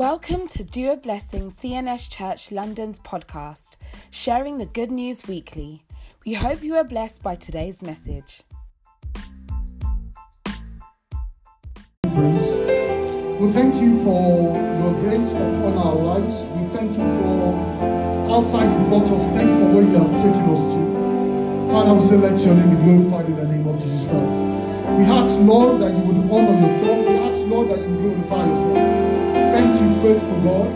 Welcome to Do a Blessing CNS Church London's podcast, sharing the good news weekly. We hope you are blessed by today's message. We thank you for your grace upon our lives. We thank you for how far you brought us. We thank you for where you have taken us to. Father, we say, let your name be glorified in the name of Jesus Christ. We ask, Lord, that you would honor yourself. We ask, Lord, that you would glorify yourself. Thank you, faithful God.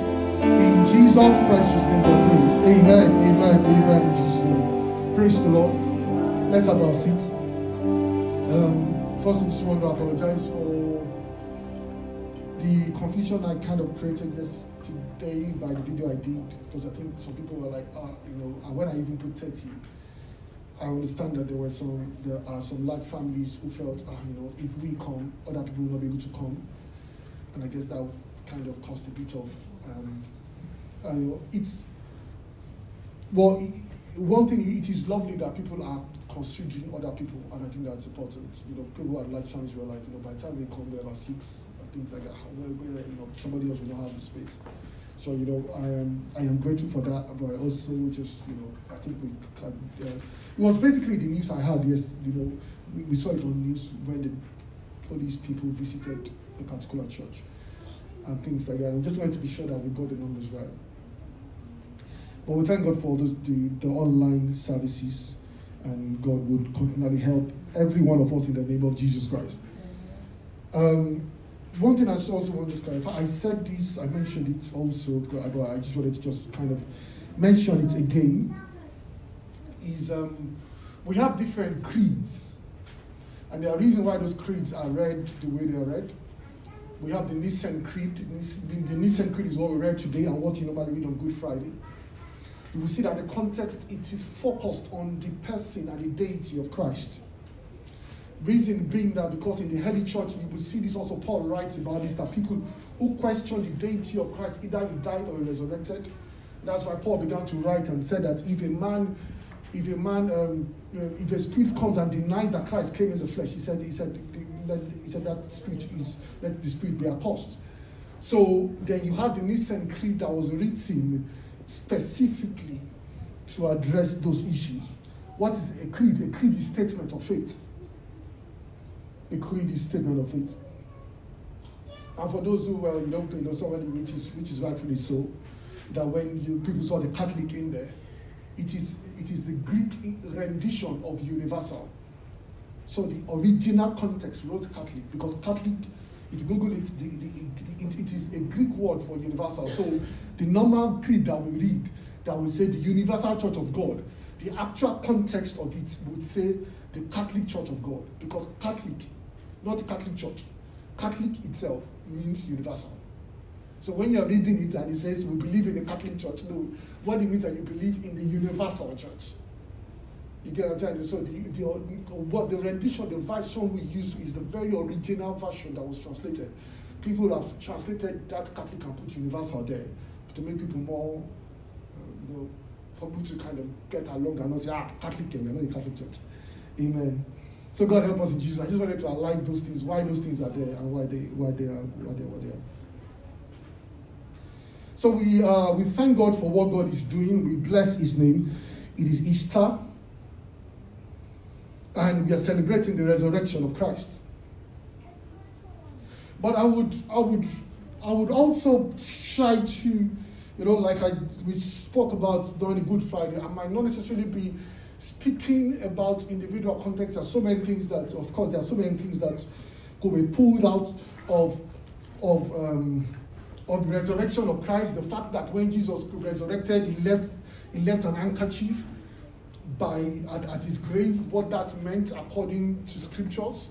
In Jesus' precious name we pray. Amen, amen, amen. In Jesus' name. Praise the Lord. Let's have our seats. Um, first, I just want to apologize for the confusion I kind of created yesterday by the video I did because I think some people were like, ah, you know, and when I even put 30, I understand that there were some, there are some large families who felt, ah, you know, if we come, other people will not be able to come, and I guess that kind of caused a bit of, um, uh, it's, well, i- one thing, it is lovely that people are considering other people, and I think that's important. You know, people at large families were like, you know, by the time they come, there are six, and things like that, where, where, you know, somebody else will not have the space. So, you know, I am, I am grateful for that, but also just, you know, I think we can, uh, it was basically the news I had, yes, you know, we, we saw it on news when the police people visited a particular church and things like that. And just wanted to be sure that we got the numbers right. But we thank God for those, the, the online services, and God would continually help every one of us in the name of Jesus Christ. Um, one thing I also want to clarify, I said this, I mentioned it also, I- but I just wanted to just kind of mention it again, is um, we have different creeds. And there are reasons why those creeds are read the way they are read. We have the Nicene Creed. The Nicene Creed is what we read today and what you normally read on Good Friday. You will see that the context it is focused on the person and the deity of Christ. Reason being that because in the early church you will see this also Paul writes about this that people who question the deity of Christ either he died or he resurrected. That's why Paul began to write and said that if a man, if a man, um, if a spirit comes and denies that Christ came in the flesh, he said, he said, let, he said that spirit is let the spirit be accursed. So then you had the Nicene Creed that was written specifically to address those issues. What is a creed? A creed is statement of faith. A creed is statement of faith. And for those who uh, you know, you know somebody which is which is rightfully so, that when you people saw the Catholic in there, it is it is the Greek rendition of universal. So the original context wrote Catholic because Catholic, if you Google it, the, the, it, it is a Greek word for universal. So the normal creed that we read, that will say the universal church of God, the actual context of it would say the Catholic Church of God because Catholic, not Catholic Church, Catholic itself means universal. So when you're reading it and it says we believe in the Catholic Church, no, what it means that you believe in the universal church. You get what I'm trying to say? So the, the what the rendition, the version we use is the very original version that was translated. People have translated that Catholic and put universal there to make people more, uh, you know, for people to kind of get along and not say, ah, Catholic, you're not in Catholic church. Amen. So God help us in Jesus. I just wanted to align those things, why those things are there and why they why they are why they what they are. So we uh, we thank God for what God is doing. We bless His name. It is Easter, and we are celebrating the resurrection of Christ. But I would I would I would also try to, you know, like I we spoke about during the Good Friday. I might not necessarily be speaking about individual context. There are so many things that, of course, there are so many things that could be pulled out of of um, of the resurrection of Christ, the fact that when Jesus resurrected, he left, he left an handkerchief by at, at his grave, what that meant according to scriptures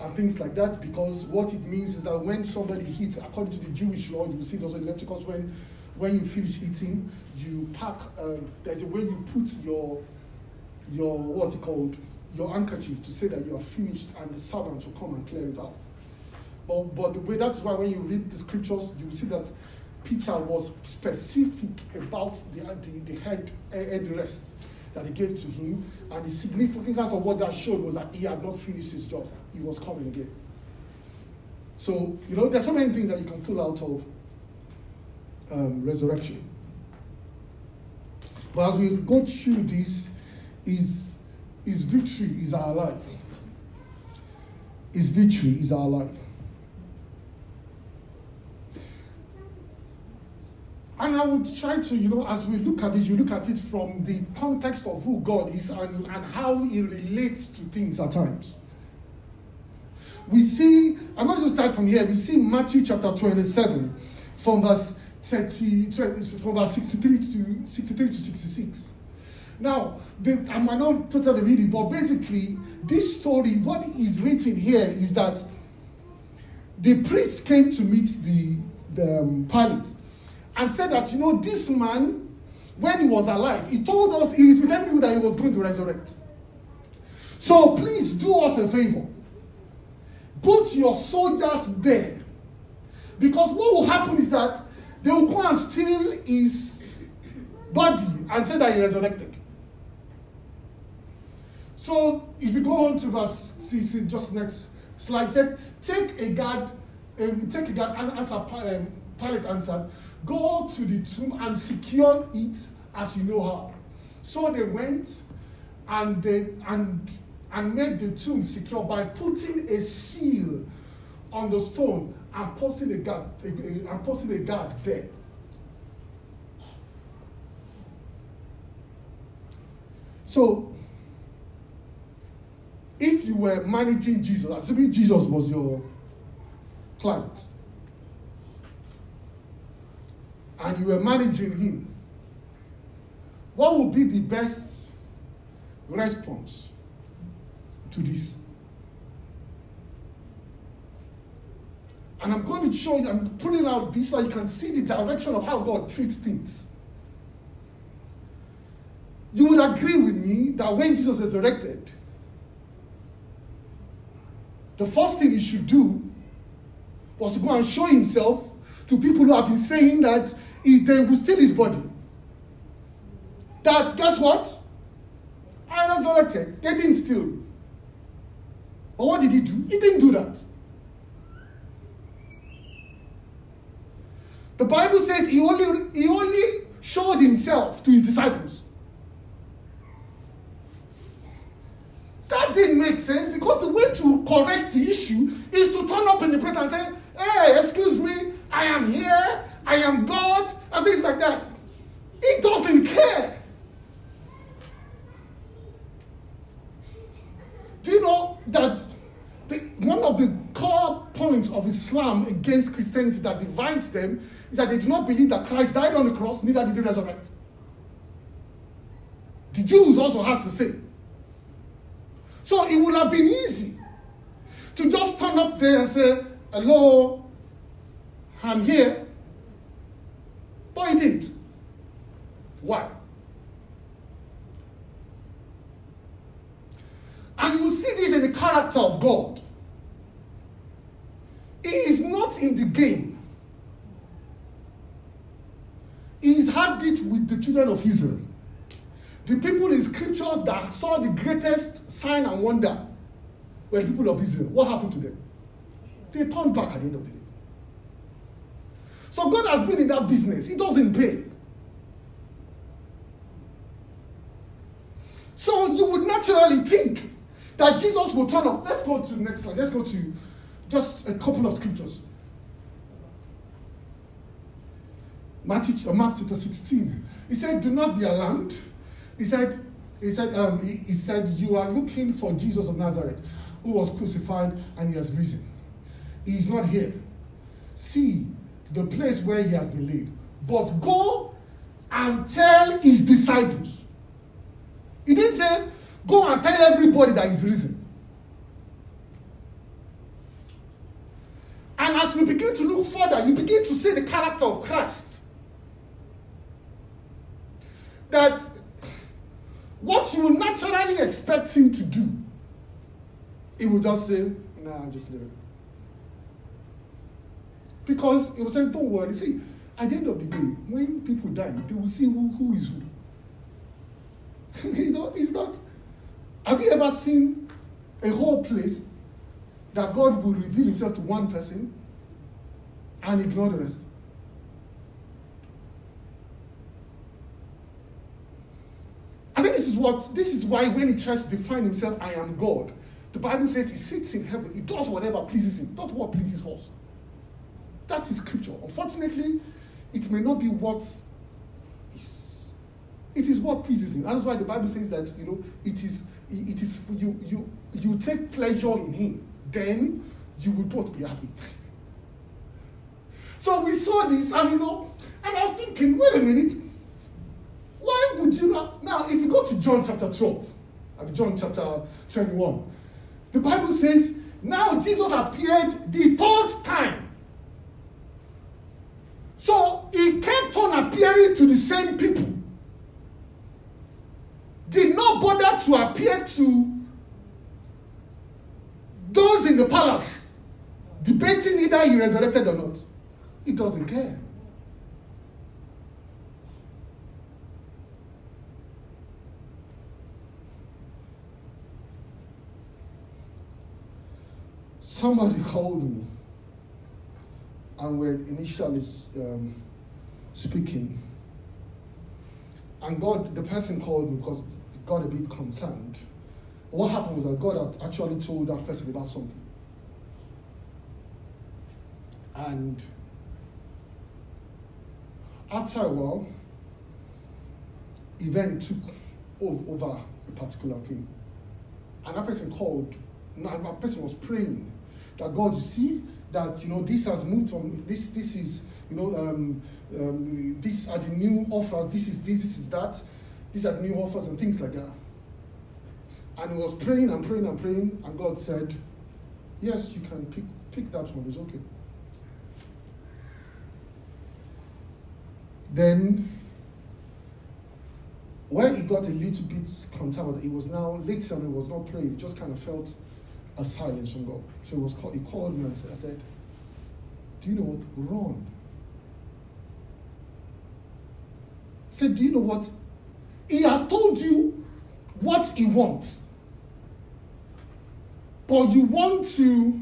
and things like that, because what it means is that when somebody eats, according to the Jewish law, you will see in Leviticus, when when you finish eating, you pack. Um, there's a way you put your your what's it called your handkerchief to say that you are finished, and the servant will come and clear it out. But, but the way that's why when you read the scriptures, you see that Peter was specific about the, the, the head, head rest that he gave to him. And the significance of what that showed was that he had not finished his job. He was coming again. So, you know, there's so many things that you can pull out of um, resurrection. But as we go through this, his, his victory is our life. His victory is our life. And I would try to, you know, as we look at this, you look at it from the context of who God is and, and how he relates to things at times. We see, I'm going to start from here. We see Matthew chapter 27 from verse 30, 20, from verse 63 to 63 to 66. Now, the, I might not totally read it, but basically, this story, what is written here is that the priest came to meet the, the um, Pilate and said that, you know, this man, when he was alive, he told us, he was telling you that he was going to resurrect. So please do us a favor. Put your soldiers there. Because what will happen is that they will go and steal his body and say that he resurrected. So if you go on to verse see, see just next slide, said, take a guard, um, take a guard, answer, um, Pilate answered, go to the tomb and secure it as you know how. So they went and they and and made the tomb secure by putting a seal on the stone and posting a guard and posting a guard there. So if you were managing Jesus, assuming Jesus was your client, and you were managing him, what would be the best response to this? And I'm going to show you, I'm pulling out this so you can see the direction of how God treats things. You would agree with me that when Jesus resurrected, the first thing he should do was to go and show himself to people who have been saying that if they will steal his body. That, guess what? I resurrected. They didn't steal. But what did he do? He didn't do that. The Bible says he only, he only showed himself to his disciples. That didn't make sense because the way to correct the issue is to turn up in the place and say, hey, excuse me, I am here, I am God, and things like that. He doesn't care. Do you know that the, one of the core points of Islam against Christianity that divides them is that they do not believe that Christ died on the cross, neither did he resurrect. The Jews also has the same. So it would have been easy to just turn up there and say, hello, I'm here. But he didn't. Why? And you see this in the character of God. He is not in the game. He He's had it with the children of Israel. The people in scriptures that saw the greatest sign and wonder were the people of Israel. What happened to them? They turned back at the end of the day. So God has been in that business. He doesn't pay. So you would naturally think that Jesus will turn up. Let's go to the next slide. Let's go to just a couple of scriptures. Matthew, uh, Mark chapter 16. He said, Do not be alarmed. He said, he said, um, he, he said, You are looking for Jesus of Nazareth, who was crucified and he has risen. He is not here. See, the place where he has been laid. But go and tell his disciples. He didn't say, go and tell everybody that he's risen. And as we begin to look further, you begin to see the character of Christ. That what you would naturally expect him to do, he would just say, nah, just leave it. Because he was saying, don't worry. See, at the end of the day, when people die, they will see who, who is who. you know, it's not. Have you ever seen a whole place that God would reveal himself to one person and ignore the rest? I think this is what this is why when He tries to define himself, I am God, the Bible says he sits in heaven, he does whatever pleases him, not what pleases us. That is scripture. Unfortunately, it may not be what is. It is what pleases him. that's why the Bible says that you know it is it is you you you take pleasure in him, then you will both be happy. so we saw this, and you know, and I was thinking, wait a minute, why would you not? Now, if you go to John chapter 12, John chapter 21, the Bible says, now Jesus appeared the third time. On appearing to the same people. Did not bother to appear to those in the palace, debating either he resurrected or not. He doesn't care. somebody called me and were initially um, speaking. And God, the person called me because got a bit concerned. What happened was that God had actually told that person about something. And after a while, event took over a particular thing. And that person called, and that person was praying that God, you see that you know this has moved from this. This is you know um, um, these are the new offers. This is this. This is that. These are the new offers and things like that. And he was praying and praying and praying, and God said, "Yes, you can pick pick that one. It's okay." Then when he got a little bit concerned, it was now late and he was not praying. He just kind of felt a silence from God. So he was called, he called me and said, I said, Do you know what? Run. Said, Do you know what? He has told you what he wants. But you want to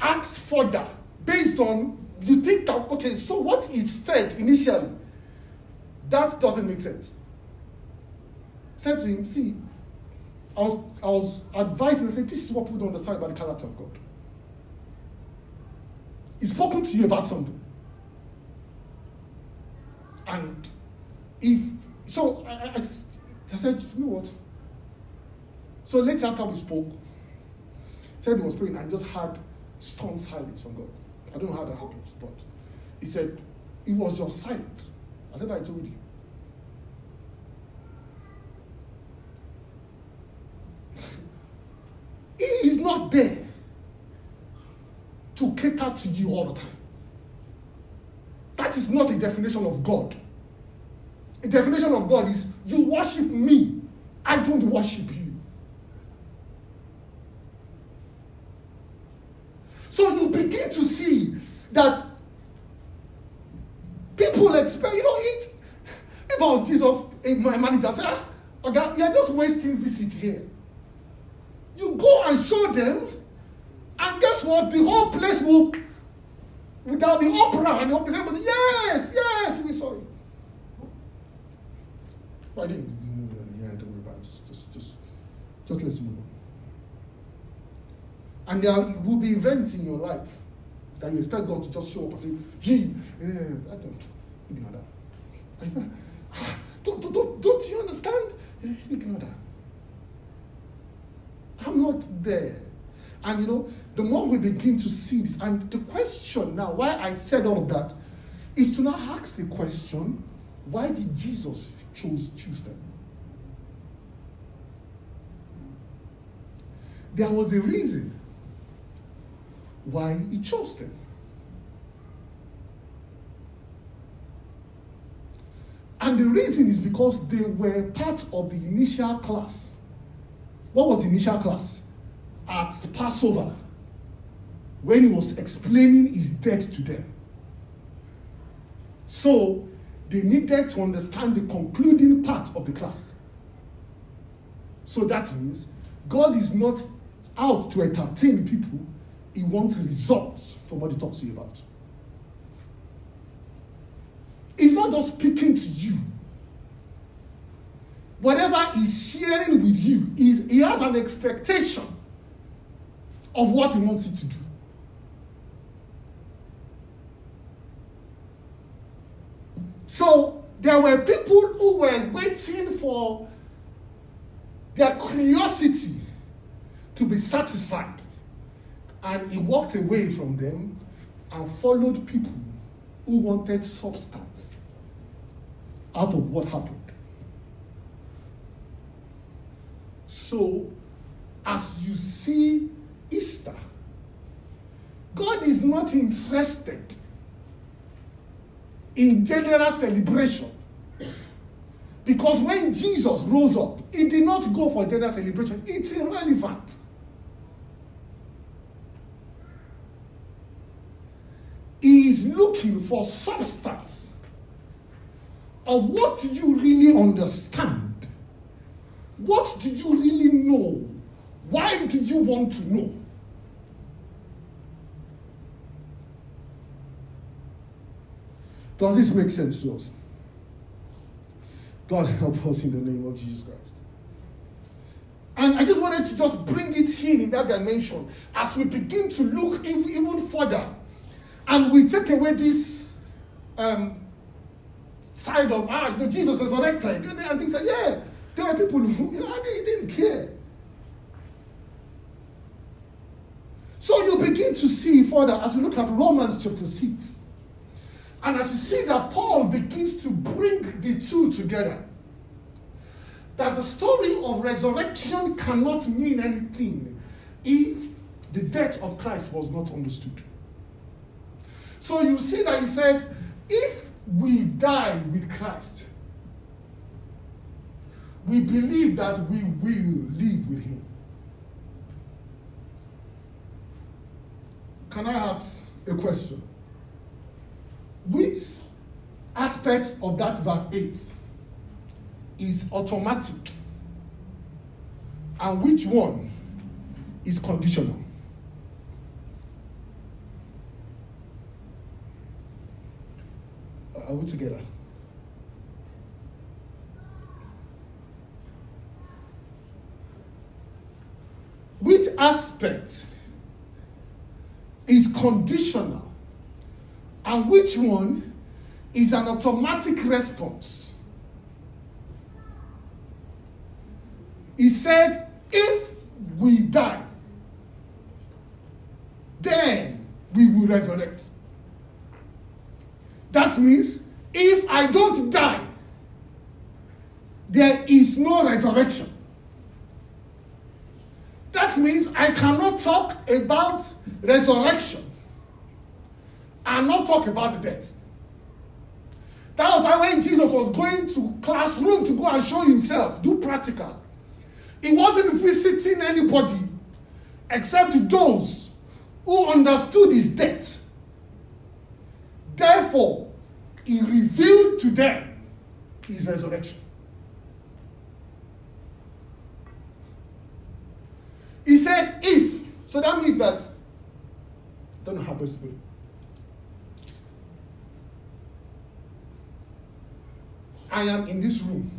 ask further based on you think that okay, so what he said initially, that doesn't make sense. Said to him, see, I was, I was advising and saying, this is what people don't understand about the character of God. He's spoken to you about something. And if, so I, I, I said, you know what? So later after we spoke, said he was praying and just had stone silence from God. I don't know how that happened, but he said, it was just silent. I said, I told you. He is not there to cater to you all the time. That is not a definition of God. A definition of God is you worship me, I don't worship you. So you begin to see that people expect, you know, it. If I was Jesus, my manager said, ah, okay, you're just wasting visit here. You go and show them, and guess what? The whole place will, there'll be opera, and be able yes, yes, we saw it. I didn't, yeah, don't worry about it. Just, just, just, just let's move on. And there will be events in your life that you expect God to just show up and say, gee, yeah, I don't, ignore that. Don't, don't, don't you understand? Ignore that. I'm not there. And you know, the more we begin to see this, and the question now, why I said all of that, is to now ask the question, why did Jesus choose choose them? There was a reason why he chose them. And the reason is because they were part of the initial class what was the initial class? At Passover, when he was explaining his death to them. So they needed to understand the concluding part of the class. So that means God is not out to entertain people, He wants results from what He talks to you about. He's not just speaking to you, whatever he's sharing with you is he has an expectation of what he wants you to do. So there were people who were waiting for their curiosity to be satisfied. And he walked away from them and followed people who wanted substance out of what happened. So, as you see Easter, God is not interested in general celebration. Because when Jesus rose up, he did not go for general celebration. It's irrelevant. He is looking for substance of what do you really understand? What do you really know? Why do you want to know? Does this make sense to us? God help us in the name of Jesus Christ. And I just wanted to just bring it in in that dimension as we begin to look even further and we take away this um, side of ah, you know, Jesus resurrected and things like yeah, there were people who you know they didn't care. So you begin to see further as we look at Romans chapter 6. And as you see that Paul begins to bring the two together, that the story of resurrection cannot mean anything if the death of Christ was not understood. So you see that he said, if we die with Christ, we believe that we will live with him. Can I ask a question? Which aspect of that verse 8 is automatic and which one is conditional? Are we together? Which aspect is conditional and which one is an automatic response. He said, if we die, then we will resurrect. That means if I don't die, there is no resurrection. That means I cannot talk about resurrection and not talk about the death. That was why when Jesus was going to classroom to go and show himself, do practical, he wasn't visiting anybody except those who understood his death. Therefore, he revealed to them his resurrection. He said, if. So that means that, I don't know how to put it. I am in this room.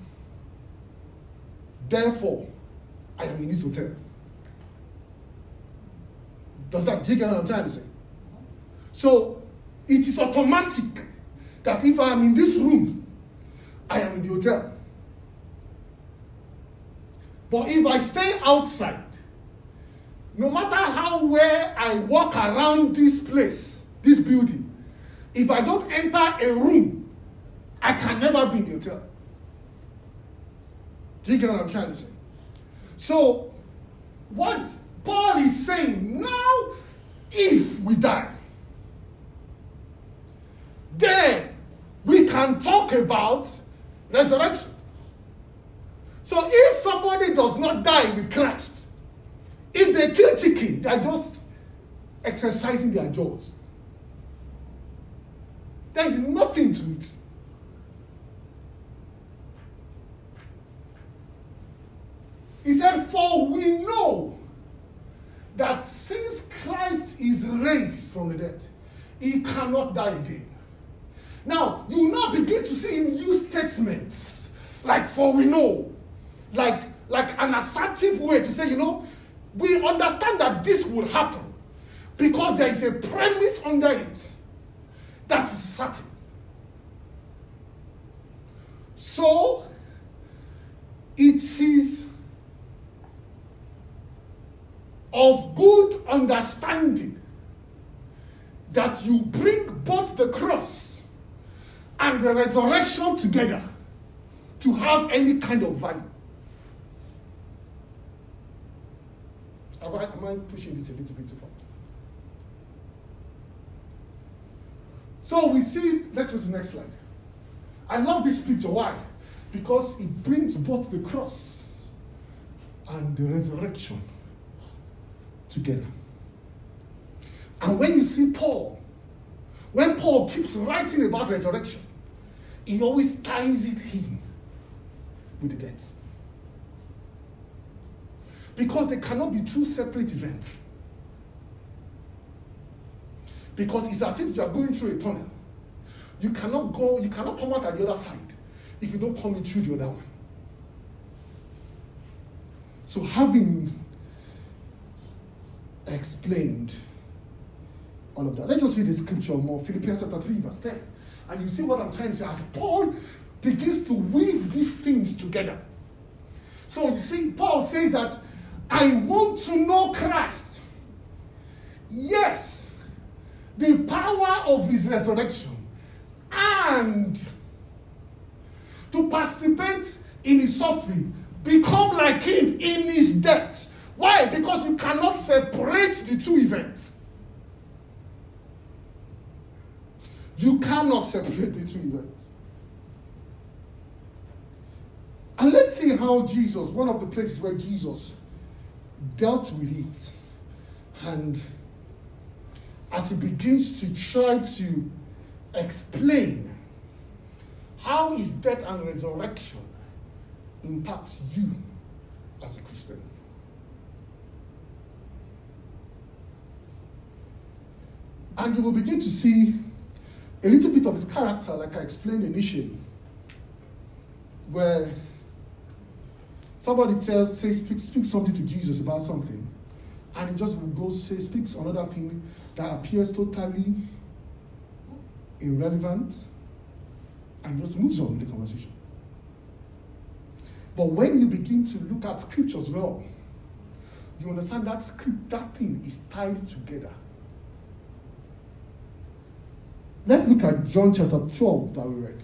Therefore, I am in this hotel. Does that take a of time to say? So it is automatic that if I am in this room, I am in the hotel. But if I stay outside, no matter how well I walk around this place, this building, if I don't enter a room I can never be hotel. Do you get what I'm trying to say? So, what Paul is saying now, if we die, then we can talk about resurrection. So, if somebody does not die with Christ, if they kill chicken, they are just exercising their jaws. There is nothing to it. He said, For we know that since Christ is raised from the dead, he cannot die again. Now, you will now begin to see him use statements like, For we know. like, like an assertive way to say, you know, we understand that this will happen because there is a premise under it that is certain. So, it is of good understanding that you bring both the cross and the resurrection together to have any kind of value. Am I, pushing this a little bit too far? So we see, let's go to the next slide. I love this picture. Why? Because it brings both the cross and the resurrection together. And when you see Paul, when Paul keeps writing about resurrection, he always ties it in with the death. Because they cannot be two separate events. Because it's as if you are going through a tunnel. You cannot go, you cannot come out at the other side if you don't come in through the other one. So having explained all of that, let's just read the scripture more. Philippians chapter 3, verse 10. And you see what I'm trying to say. As Paul begins to weave these things together. So you see, Paul says that I want to know Christ. Yes, the power of his resurrection and to participate in his suffering, become like him in his death. Why? Because you cannot separate the two events. You cannot separate the two events. And let's see how Jesus, one of the places where Jesus dealt with it, and as he begins to try to explain how his death and resurrection impacts you as a Christian. And you will begin to see a little bit of his character, like I explained initially, where somebody tells, says, speaks, speaks something to Jesus about something, and he just goes, say, speaks another thing that appears totally irrelevant and just moves on with the conversation. But when you begin to look at scriptures well, you understand that script, that thing is tied together. Let's look at John chapter 12 that we read.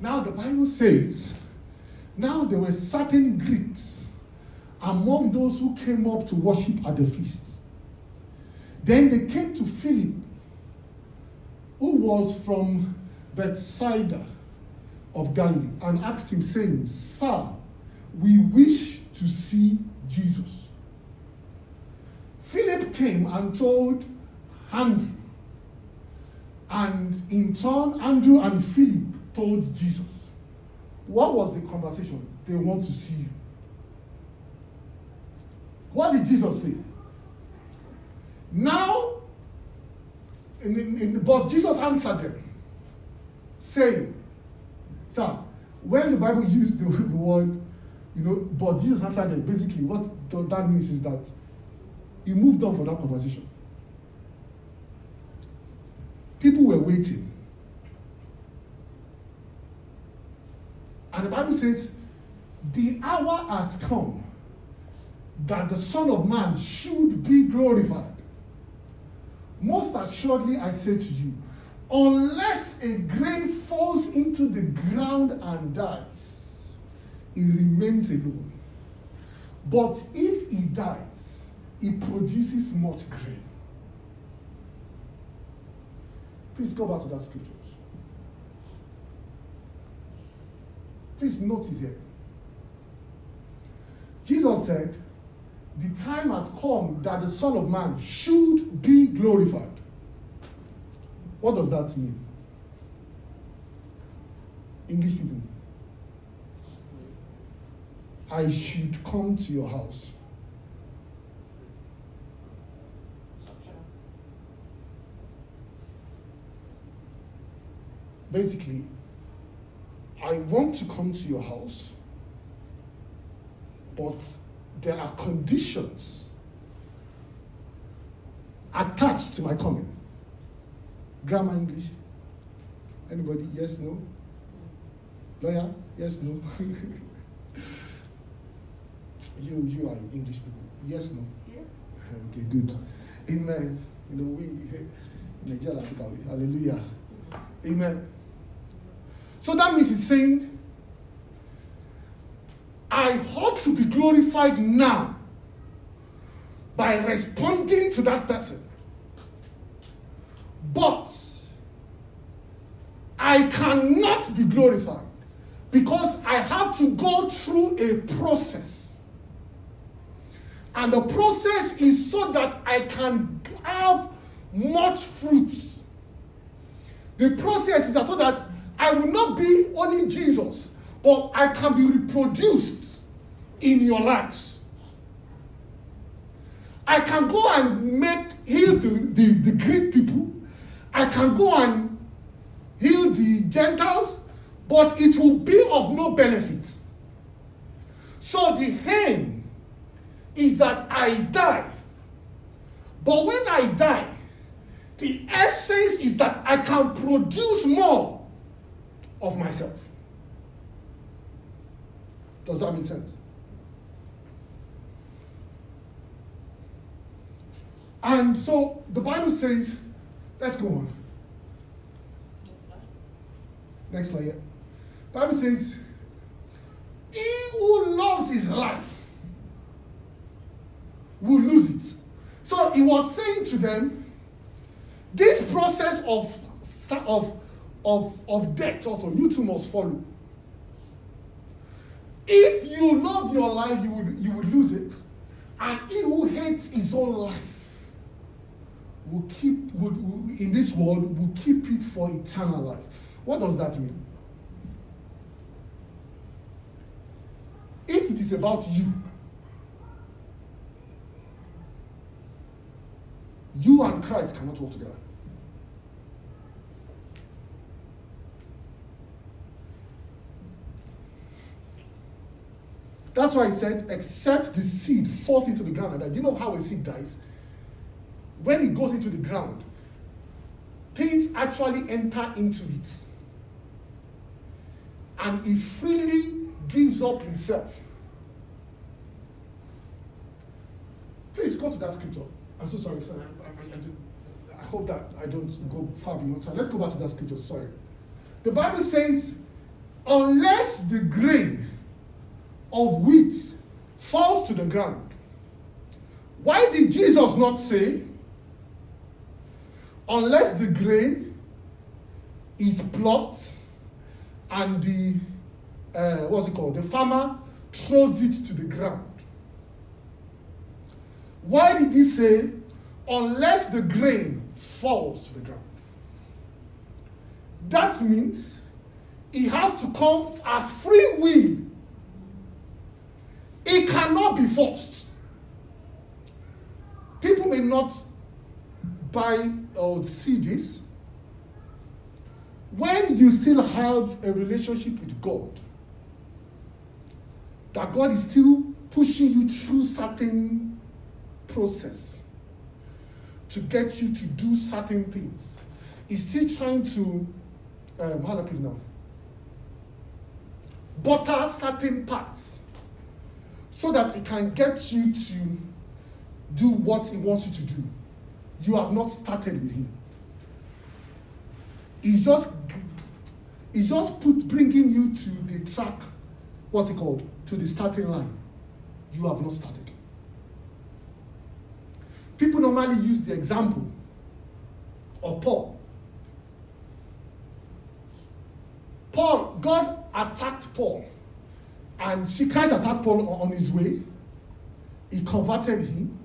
Now the Bible says, now there were certain Greeks among those who came up to worship at the feast. Then they came to Philip who was from Bethsaida of Galilee, and asked him, saying, Sir, we wish to see Jesus. Philip came and told Andrew, and in turn, Andrew and Philip told Jesus. What was the conversation? They want to see you. What did Jesus say? Now in, in, in, but Jesus answered them, saying, Sir, when the Bible used the, the word, you know, but Jesus answered them, basically what that means is that he moved on for that conversation. Waiting. And the Bible says, the hour has come that the Son of Man should be glorified. Most assuredly, I say to you, unless a grain falls into the ground and dies, it remains alone. But if it dies, it produces much grain. Please go back to that scripture. Please notice here. Jesus said, the time has come that the Son of Man should be glorified. What does that mean? English people. I should come to your house. Basically, I want to come to your house, but there are conditions attached to my coming. Grammar English. Anybody? Yes, no? Lawyer? Yes, no? you you are English people. Yes, no? Yeah. Okay, good. Amen. You know, we Nigeria, hallelujah. Amen. So that means he's saying, I hope to be glorified now by responding to that person. But I cannot be glorified because I have to go through a process. And the process is so that I can have much fruit. The process is so that I will not be only Jesus, but I can be reproduced in your lives. I can go and make heal the, the, the Greek people. I can go and heal the Gentiles, but it will be of no benefit. So the aim is that I die. But when I die, the essence is that I can produce more of myself. Does that make sense? And so the Bible says, let's go on. Next slide. Bible says, he who loves his life will lose it. So he was saying to them, this process of, of, of, of death also, you too must follow. If you love your life, you would, you would lose it. And he who hates his own life will keep, would, in this world, will keep it for eternal life. What does that mean? If it is about you, you and Christ cannot work together. That's why I said, except the seed falls into the ground. And do you know how a seed dies? When it goes into the ground, things actually enter into it. And it freely gives up himself. Please go to that scripture. I'm so sorry. I, I, I, I hope that I don't go far beyond time. Let's go back to that scripture. Sorry. The Bible says, unless the grain of wheat falls to the ground, why did Jesus not say, unless the grain is plucked and the uh, what's it called? The farmer throws it to the ground. Why did he say, unless the grain falls to the ground? That means it has to come as free will. Cannot be forced. People may not buy or see this. When you still have a relationship with God, that God is still pushing you through certain process to get you to do certain things. He's still trying to, um, how do I put it now? Butter certain parts so that it can get you to do what he wants you to do. You have not started with him. He's just, he's just put, bringing you to the track, what's it called? To the starting line. You have not started. People normally use the example of Paul. Paul, God attacked Paul. And see, Christ attacked Paul on his way. He converted him.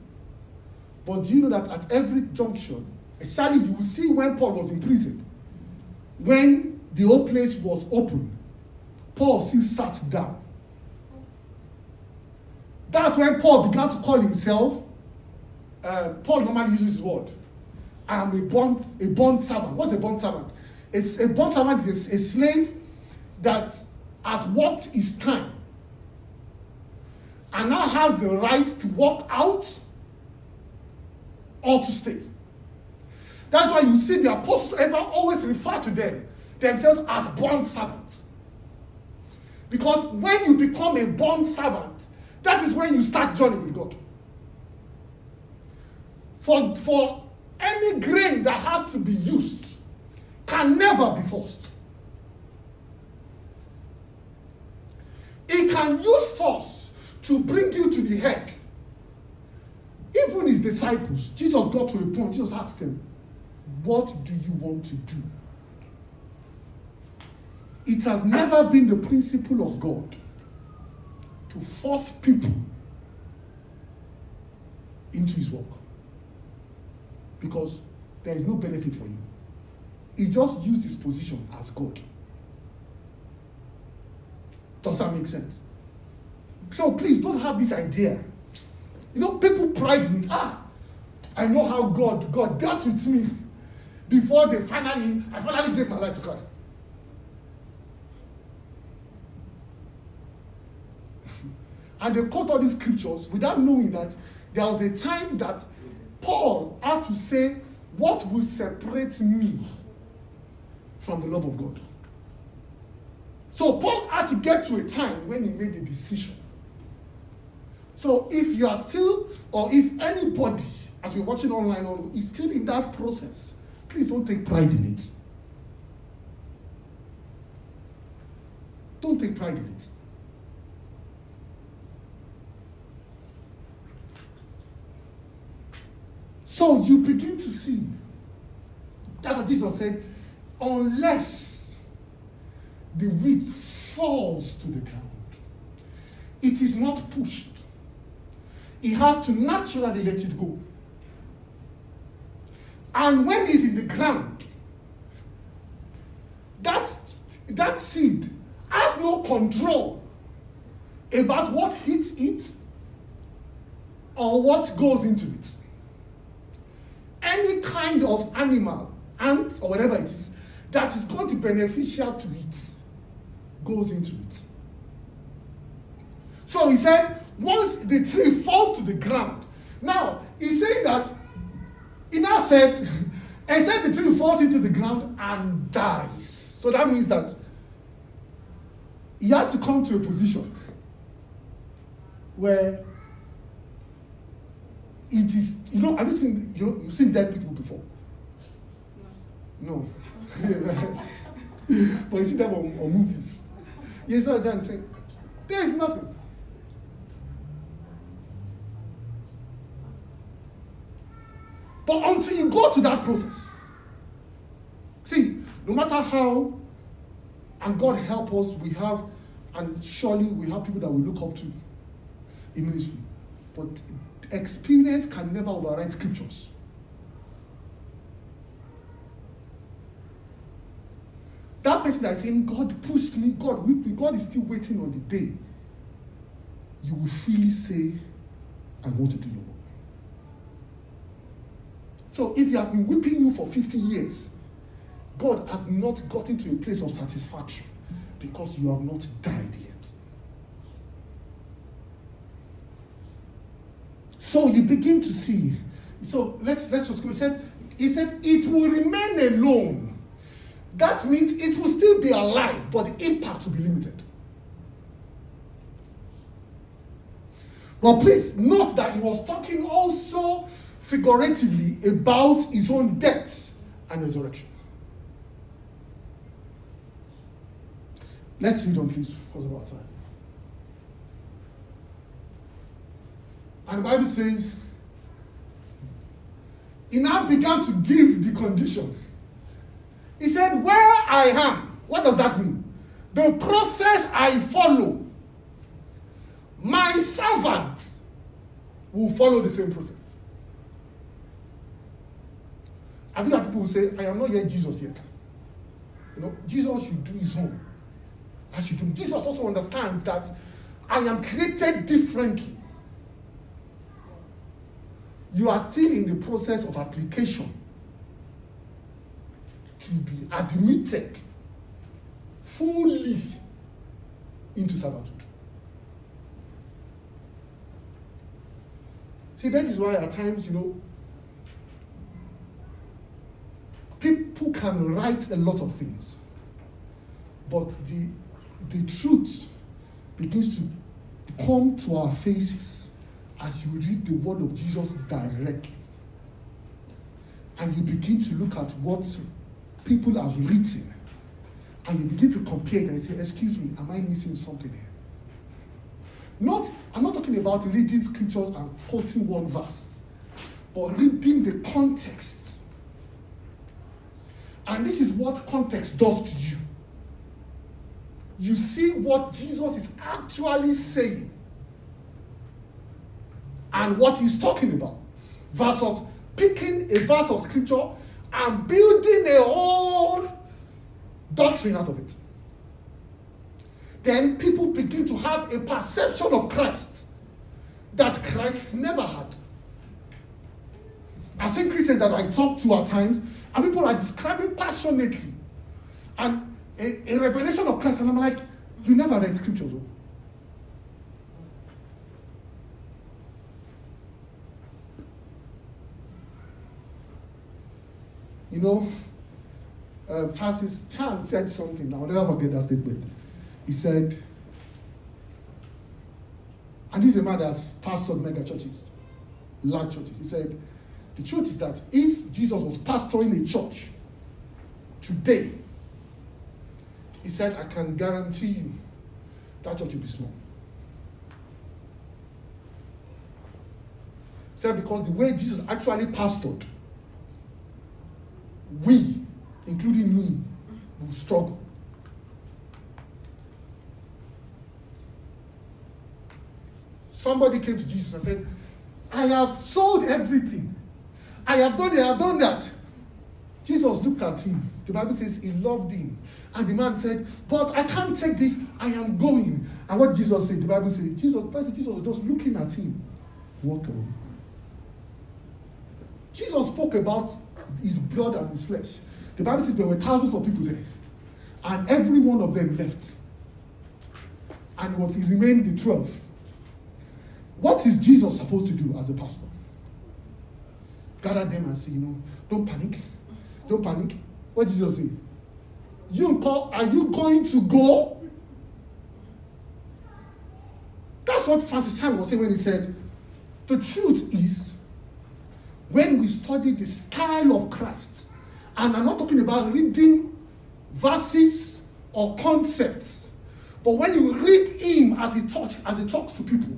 But do you know that at every junction, especially you will see when Paul was in prison, when the whole place was open, Paul still sat down. That's when Paul began to call himself, uh, Paul normally uses his word, I am a bond, a bond servant. What's a bond servant? It's, a bond servant is a slave that has worked his time and now has the right to walk out or to stay. That's why you see the apostles ever always refer to them themselves as bond servants. Because when you become a bond servant, that is when you start journey with God. For, for any grain that has to be used can never be forced. It can use force to bring you to the head. Even his disciples, Jesus got to a point, Jesus asked them, What do you want to do? It has never been the principle of God to force people into his work because there is no benefit for you. He just used his position as God. Does that make sense? So please don't have this idea. You know, people pride in it. Ah, I know how God God dealt with me before they finally I finally gave my life to Christ. and they quote all these scriptures without knowing that there was a time that Paul had to say, What will separate me from the love of God? So Paul had to get to a time when he made a decision. So if you are still, or if anybody, as we're watching online, is still in that process, please don't take pride in it. Don't take pride in it. So you begin to see. That's what Jesus said. Unless the wheat falls to the ground, it is not pushed. It has to naturally let it go. And when it's in the ground, that, that seed has no control about what hits it or what goes into it any kind of animal, ant or whatever it is, that is going to be beneficial to it goes into it. So he said, once the tree falls to the ground, now he's saying that he now said, said the tree falls into the ground and dies. So that means that he has to come to a position where it is you know have you seen you know you've seen dead people before? No, no. but you see them on, on movies. You saw John say there is nothing but until you go to that process see no matter how and God help us we have and surely we have people that we look up to in ministry but experience can never override scriptures. That person that is saying, God pushed me, God whipped me, God is still waiting on the day you will freely say, I want to do your work. So if he has been whipping you for 50 years, God has not gotten to a place of satisfaction because you have not died yet. So you begin to see. So let's let's just go. He said, he said, it will remain alone. That means it will still be alive, but the impact will be limited. But please note that he was talking also figuratively about his own death and resurrection. Let's read on, please, because of our time. And the Bible says, he now began to give the condition. He said, Where I am, what does that mean? The process I follow, my servant will follow the same process. Have you had people who say, I am not yet Jesus yet? You know, Jesus should do his own. I should do. Jesus also understands that I am created differently you are still in the process of application to be admitted fully into servitude. See, that is why at times, you know, people can write a lot of things, but the, the truth begins to come to our faces as you read the word of Jesus directly. And you begin to look at what people have written and you begin to compare it and say, Excuse me, am I missing something here? Not, I'm not talking about reading scriptures and quoting one verse, but reading the context. And this is what context does to you. You see what Jesus is actually saying and what he's talking about versus picking a verse of scripture and building a whole doctrine out of it. Then people begin to have a perception of Christ that Christ never had. I've seen Christians that I talk to at times, and people are describing passionately and a, a revelation of Christ, and I'm like, you never read scriptures. Oh. You know, uh, Francis Chan said something, I'll never forget that statement. He said, and this is a man that's pastored mega churches, large churches. He said, the truth is that if Jesus was pastoring a church today, he said, I can guarantee you that church will be small. He said, because the way Jesus actually pastored, we including me, will struggle. Somebody came to Jesus and said, I have sold everything. I have done it, I have done that. Jesus looked at him. The Bible says he loved him. And the man said, But I can't take this. I am going. And what Jesus said, the Bible says, Jesus, Jesus was just looking at him. Walk away. Jesus spoke about his blood and his flesh. The Bible says there were thousands of people there, and every one of them left. And was he remained the 12. What is Jesus supposed to do as a pastor? Gather them and say, you know, don't panic. Don't panic. What did Jesus say? You call, are you going to go? That's what Francis Chan was saying when he said, the truth is, when we study the style of Christ, and I'm not talking about reading verses or concepts. But when you read him as he talks, as he talks to people,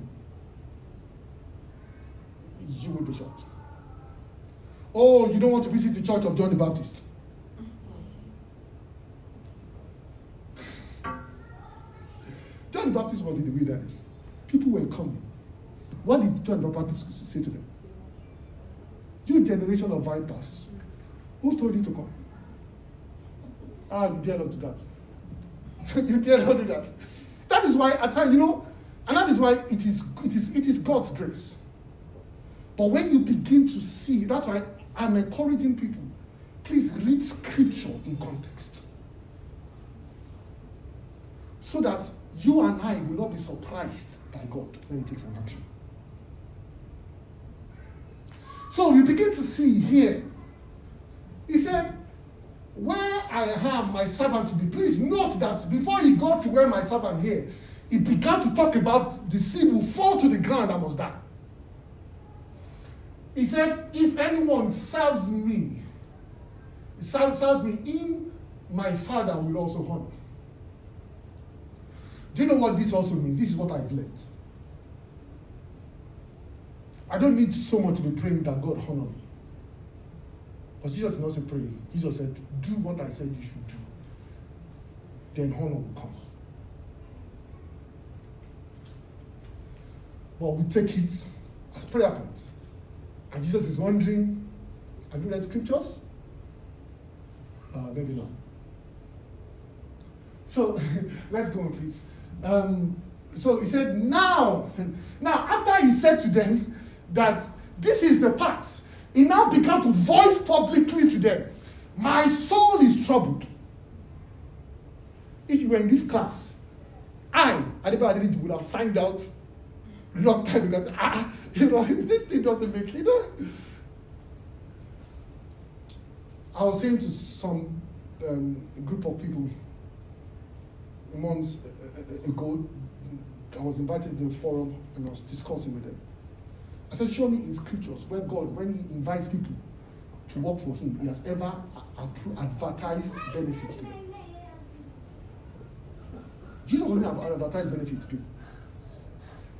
you will be shocked. Oh, you don't want to visit the church of John the Baptist. John the Baptist was in the wilderness. People were coming. What did John the Baptist say to them? You generation of vipers. Who told you to come? Ah, you dare not do that. you dare not do that. That is why at times, you know, and that is why it is it is it is God's grace. But when you begin to see, that's why I'm encouraging people, please read scripture in context. So that you and I will not be surprised by God when He takes an action. So we begin to see here he said, Where I am, my servant to be. Please note that before he got to where my servant here, he began to talk about the seed will fall to the ground and must die. He said, If anyone serves me, serves, me in my father will also honor. Do you know what this also means? This is what I've learned. I don't need so much to be praying that God honor me. But Jesus did not say pray. Jesus said, do what I said you should do. Then honor will come. But we take it as prayer point. And Jesus is wondering, have you read scriptures? Uh, maybe not. So let's go on, please. Um, so he said, now, now after he said to them that this is the path he now began to voice publicly to them, My soul is troubled. if you were in this class, I, Adebayo Adeliji, would have signed out long time because, ah, you know, this thing doesn't make, you know. I was saying to some um, group of people months ago, I was invited to a forum and I was discussing with them. I said, show me in scriptures where God, when he invites people to work for him, he has ever advertised benefits to them. Jesus have advertised benefits to people.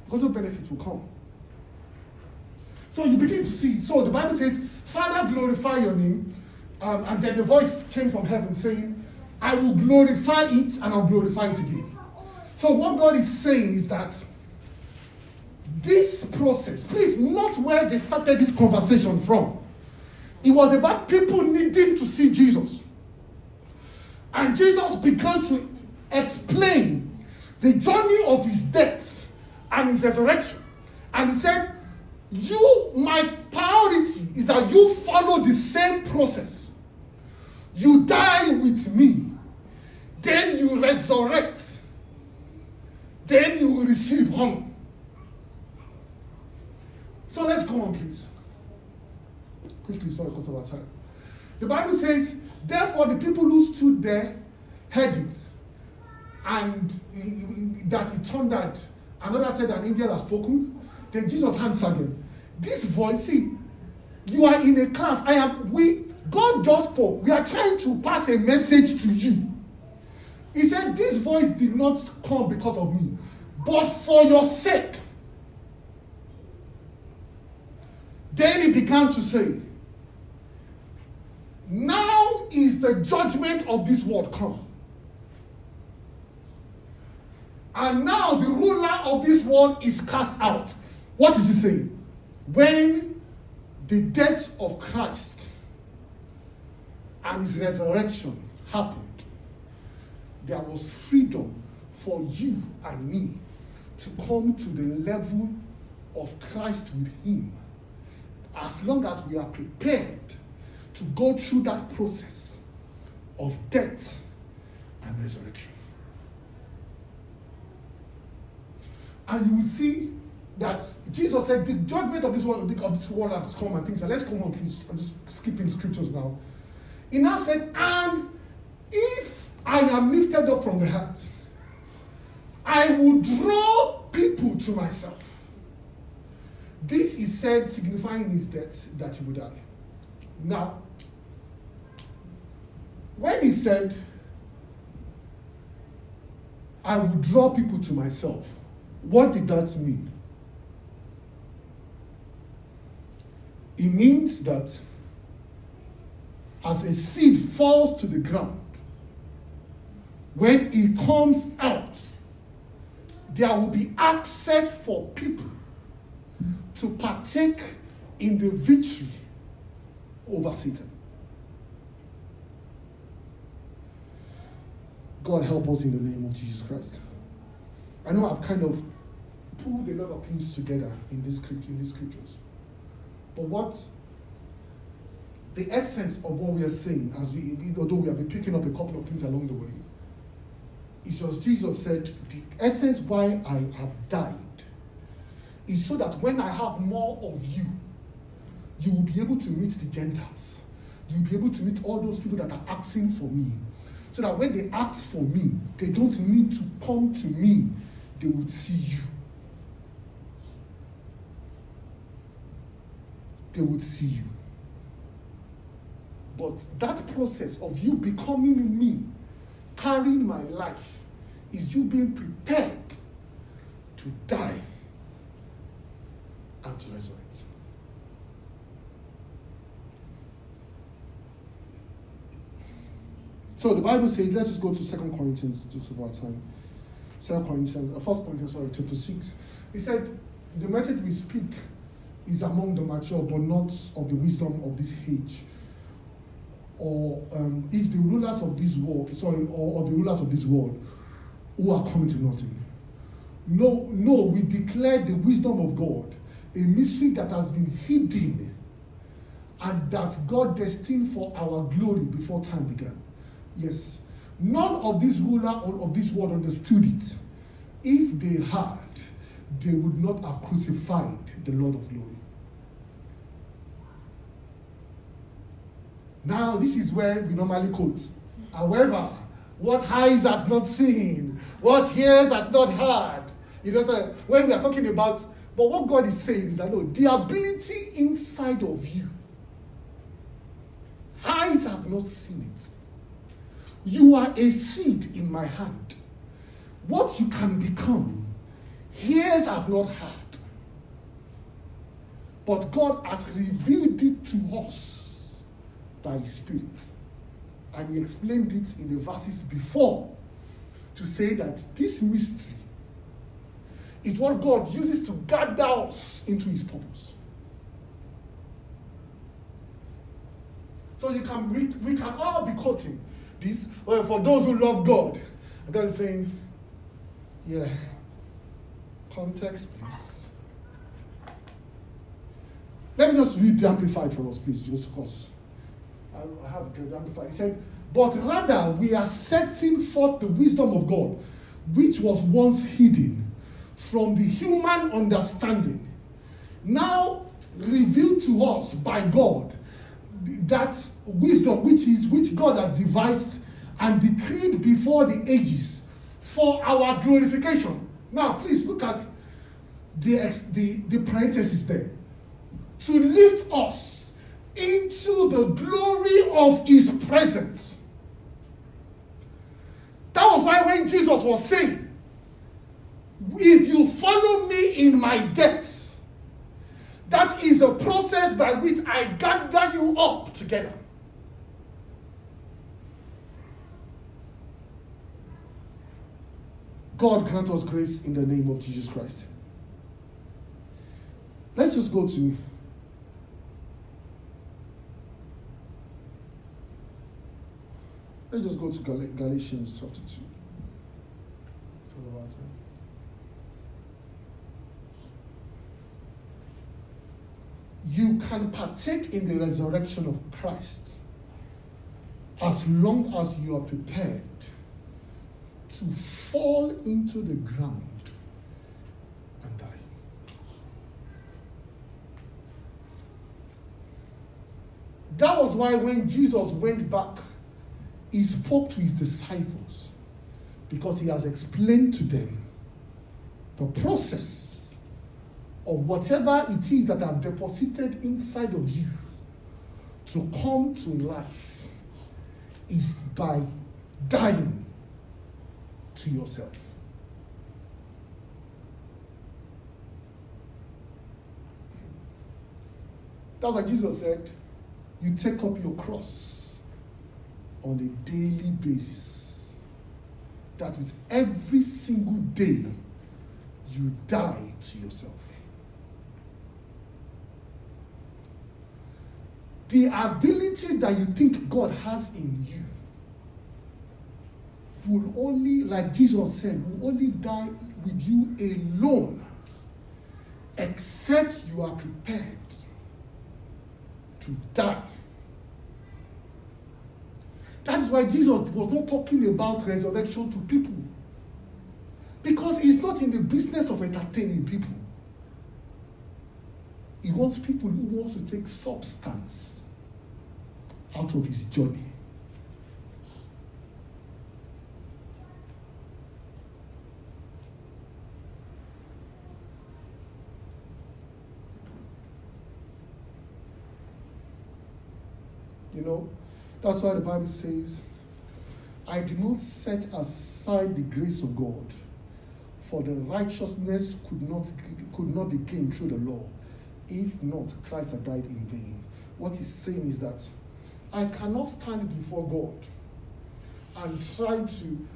Because no benefit will come. So you begin to see. So the Bible says, Father, glorify your name. Um, and then the voice came from heaven saying, I will glorify it and I'll glorify it again. So what God is saying is that this process, please note where they started this conversation from. It was about people needing to see Jesus. And Jesus began to explain the journey of his death and his resurrection. And he said, You, my priority is that you follow the same process. You die with me, then you resurrect, then you will receive honor. So let's go on, please. Quickly, sorry, because of our time. The Bible says, Therefore, the people who stood there heard it, and that it thundered. Another said, An angel has spoken. Then Jesus answered them. This voice, see, you are in a class. I am, we, God just spoke. We are trying to pass a message to you. He said, This voice did not come because of me, but for your sake. Then he began to say, Now is the judgment of this world come. And now the ruler of this world is cast out. What is he saying? When the death of Christ and his resurrection happened, there was freedom for you and me to come to the level of Christ with him as long as we are prepared to go through that process of death and resurrection. And you will see that Jesus said, The judgment of this world, of this world has come and things. And let's come on, please. I'm just skipping scriptures now. He now said, And if I am lifted up from the heart, I will draw people to myself. This is said signifying his death that he would die. Now, when he said, I will draw people to myself, what did that mean? It means that as a seed falls to the ground, when it comes out, there will be access for people to partake in the victory over Satan. God help us in the name of Jesus Christ. I know I've kind of pulled a lot of things together in this script, in these scriptures. But what the essence of what we are saying, as we although we have been picking up a couple of things along the way, is just Jesus said, the essence why I have died is so that when I have more of you, you will be able to meet the Gentiles. You'll be able to meet all those people that are asking for me. So that when they ask for me, they don't need to come to me, they would see you. They would see you. But that process of you becoming me, carrying my life, is you being prepared to die and to resurrect. So the Bible says, let's just go to Second Corinthians just our time. Second Corinthians, uh, First Corinthians, sorry, chapter six. He said, the message we speak is among the mature, but not of the wisdom of this age. Or um, if the rulers of this world, sorry, or, or the rulers of this world who are coming to nothing. No, no, we declare the wisdom of God a mystery that has been hidden and that God destined for our glory before time began. Yes, None of these ruler of this world understood it. If they had, they would not have crucified the Lord of glory. Now, this is where we normally quote. However, what eyes had not seen, what ears had not heard. You know, so when we are talking about, but what God is saying is that no, the ability inside of you, eyes have not seen it. You are a seed in my hand. What you can become, ears have not heard. But God has revealed it to us by His Spirit. And He explained it in the verses before to say that this mystery is what God uses to gather us into His purpose. So you can we, we can all be quoting this. Well, for those who love God, God is saying, yeah. Context, please. Let me just read the Amplified for us, please, just because I have. He said, But rather we are setting forth the wisdom of God, which was once hidden from the human understanding, now revealed to us by God that wisdom which is which God had devised and decreed before the ages for our glorification. Now, please look at the, the, the parenthesis there. To lift us into the glory of his presence. That was why when Jesus was saying, If you follow me in my death, that is the process by which I gather you up together. God grant us grace in the name of Jesus Christ. Let's just go to Let's just go to Gal- Galatians chapter 2. You can partake in the resurrection of Christ as long as you are prepared to fall into the ground and die. That was why when Jesus went back, he spoke to his disciples because he has explained to them the process of whatever it is that I've deposited inside of you to come to life is by dying to yourself. That's what Jesus said, You take up your cross on a daily basis. That means every single day you die to yourself. The ability that you think God has in you will only, like Jesus said, will only die with you alone, except you are prepared to die. That is why Jesus was not talking about resurrection to people. Because he's not in the business of entertaining people. He wants people who wants to take substance out of his journey. You know, that's why the Bible says, I did not set aside the grace of God, for the righteousness could not, could not be gained through the law. If not, Christ had died in vain. What he's saying is that I cannot stand before God and try to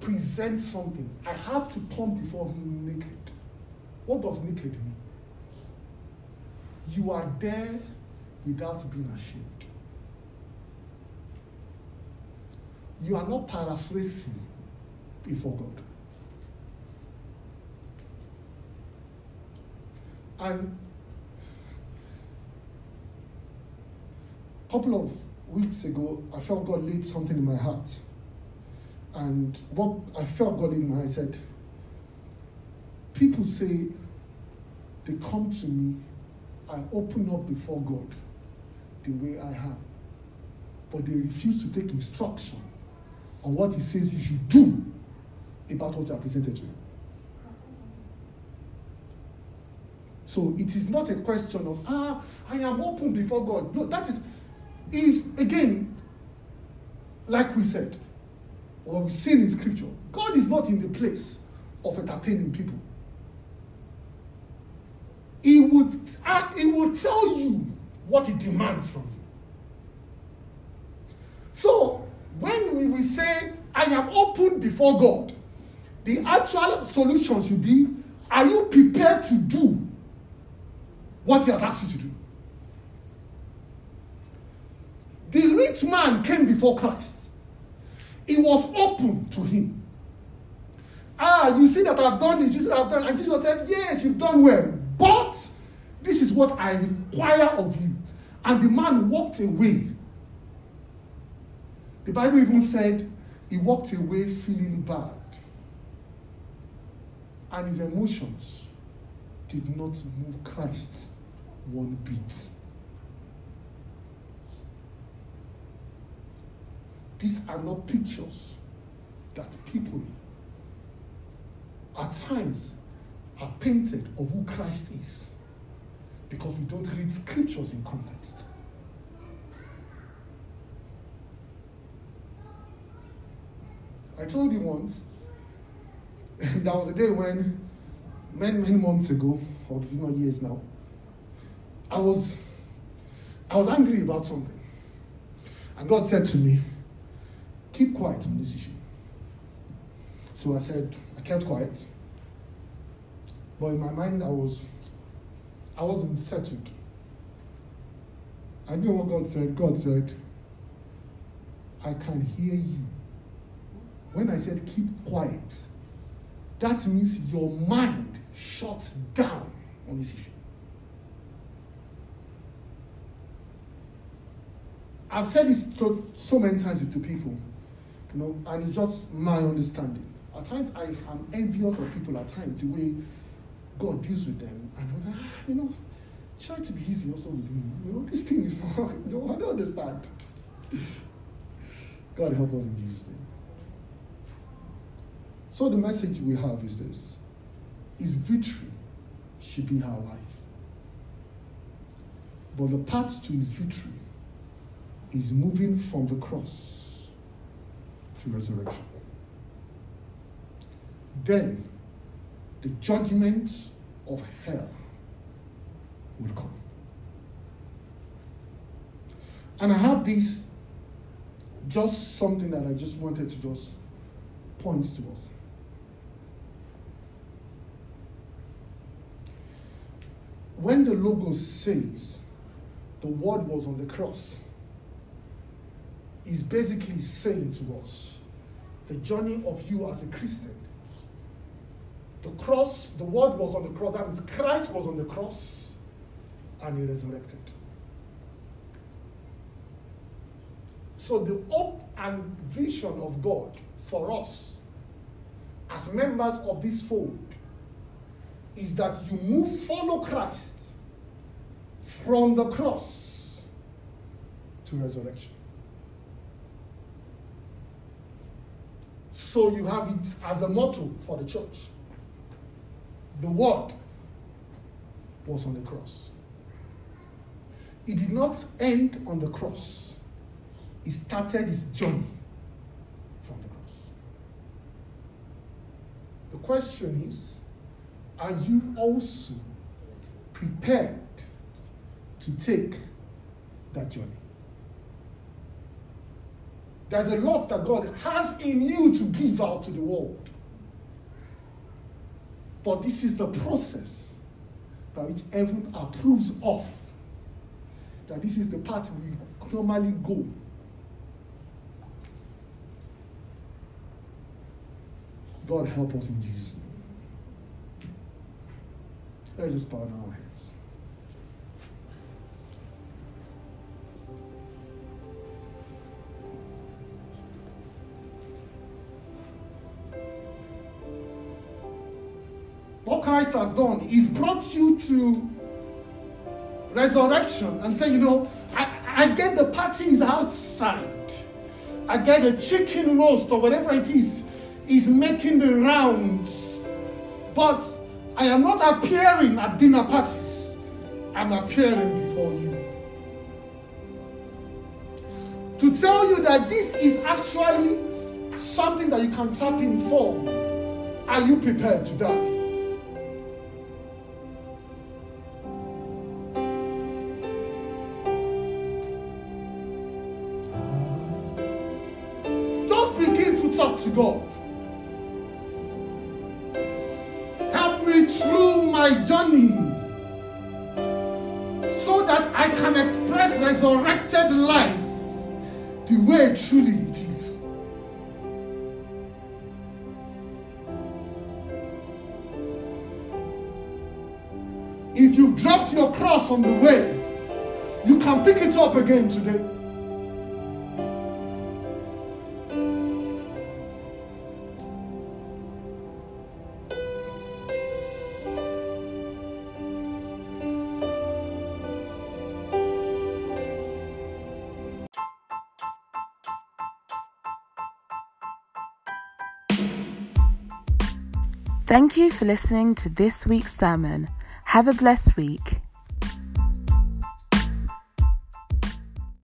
present something. I have to come before Him naked. What does naked mean? You are there without being ashamed. You are not paraphrasing before God. And a couple of weeks ago, I felt God laid something in my heart. And what I felt God in my heart, I said, people say they come to me, I open up before God the way I have. But they refuse to take instruction on what He says you should do about what I presented to you. So it is not a question of, ah, I am open before God. No, that is, is again, like we said, or we've seen in scripture, God is not in the place of entertaining people. He would act, he would tell you what he demands from you. So we, we say, I am open before God, the actual solution should be, are you prepared to do what he has asked you to do? The rich man came before Christ. He was open to him. Ah, you see that I've done this, you see I've done, and Jesus said, Yes, you've done well, but this is what I require of you. And the man walked away. The Bible even said he walked away feeling bad. And his emotions did not move Christ one bit. These are not pictures that people at times are painted of who Christ is because we don't read scriptures in context. I told you once, there was a day when, many, many months ago, or you know, years now, I was, I was angry about something. And God said to me, keep quiet on this issue. So I said, I kept quiet. But in my mind, I was, I wasn't settled. I knew what God said. God said, I can hear you. When I said keep quiet, that means your mind shuts down on this issue. I've said it to, so many times to people, you know, and it's just my understanding. At times, I am envious of people at times, the way God deals with them. And I'm like, ah, you know, try to be easy also with me. You know, this thing is not, you know, I don't understand. God help us in Jesus' name. So the message we have is this is victory should be our life. But the path to his victory is moving from the cross to resurrection. Then the judgment of hell will come. And I have this just something that I just wanted to just point to us. When the Logos says the word was on the cross, is basically saying to us the journey of you as a Christian. The cross, the word was on the cross, that means Christ was on the cross and he resurrected. So the hope and vision of God for us as members of this fold is that you move follow Christ from the cross to resurrection. So you have it as a motto for the church. The word was on the cross. It did not end on the cross. It started its journey from the cross. The question is, are you also prepared to take that journey? There's a lot that God has in you to give out to the world. But this is the process by which heaven approves of. That this is the path we normally go. God help us in Jesus' name. Let's just bow down our heads. Christ has done. He's brought you to resurrection and say, you know, I, I get the parties outside. I get a chicken roast or whatever it is, is making the rounds. But I am not appearing at dinner parties. I'm appearing before you. To tell you that this is actually something that you can tap in for. Are you prepared to die? Cross on the way, you can pick it up again today. Thank you for listening to this week's sermon. Have a blessed week.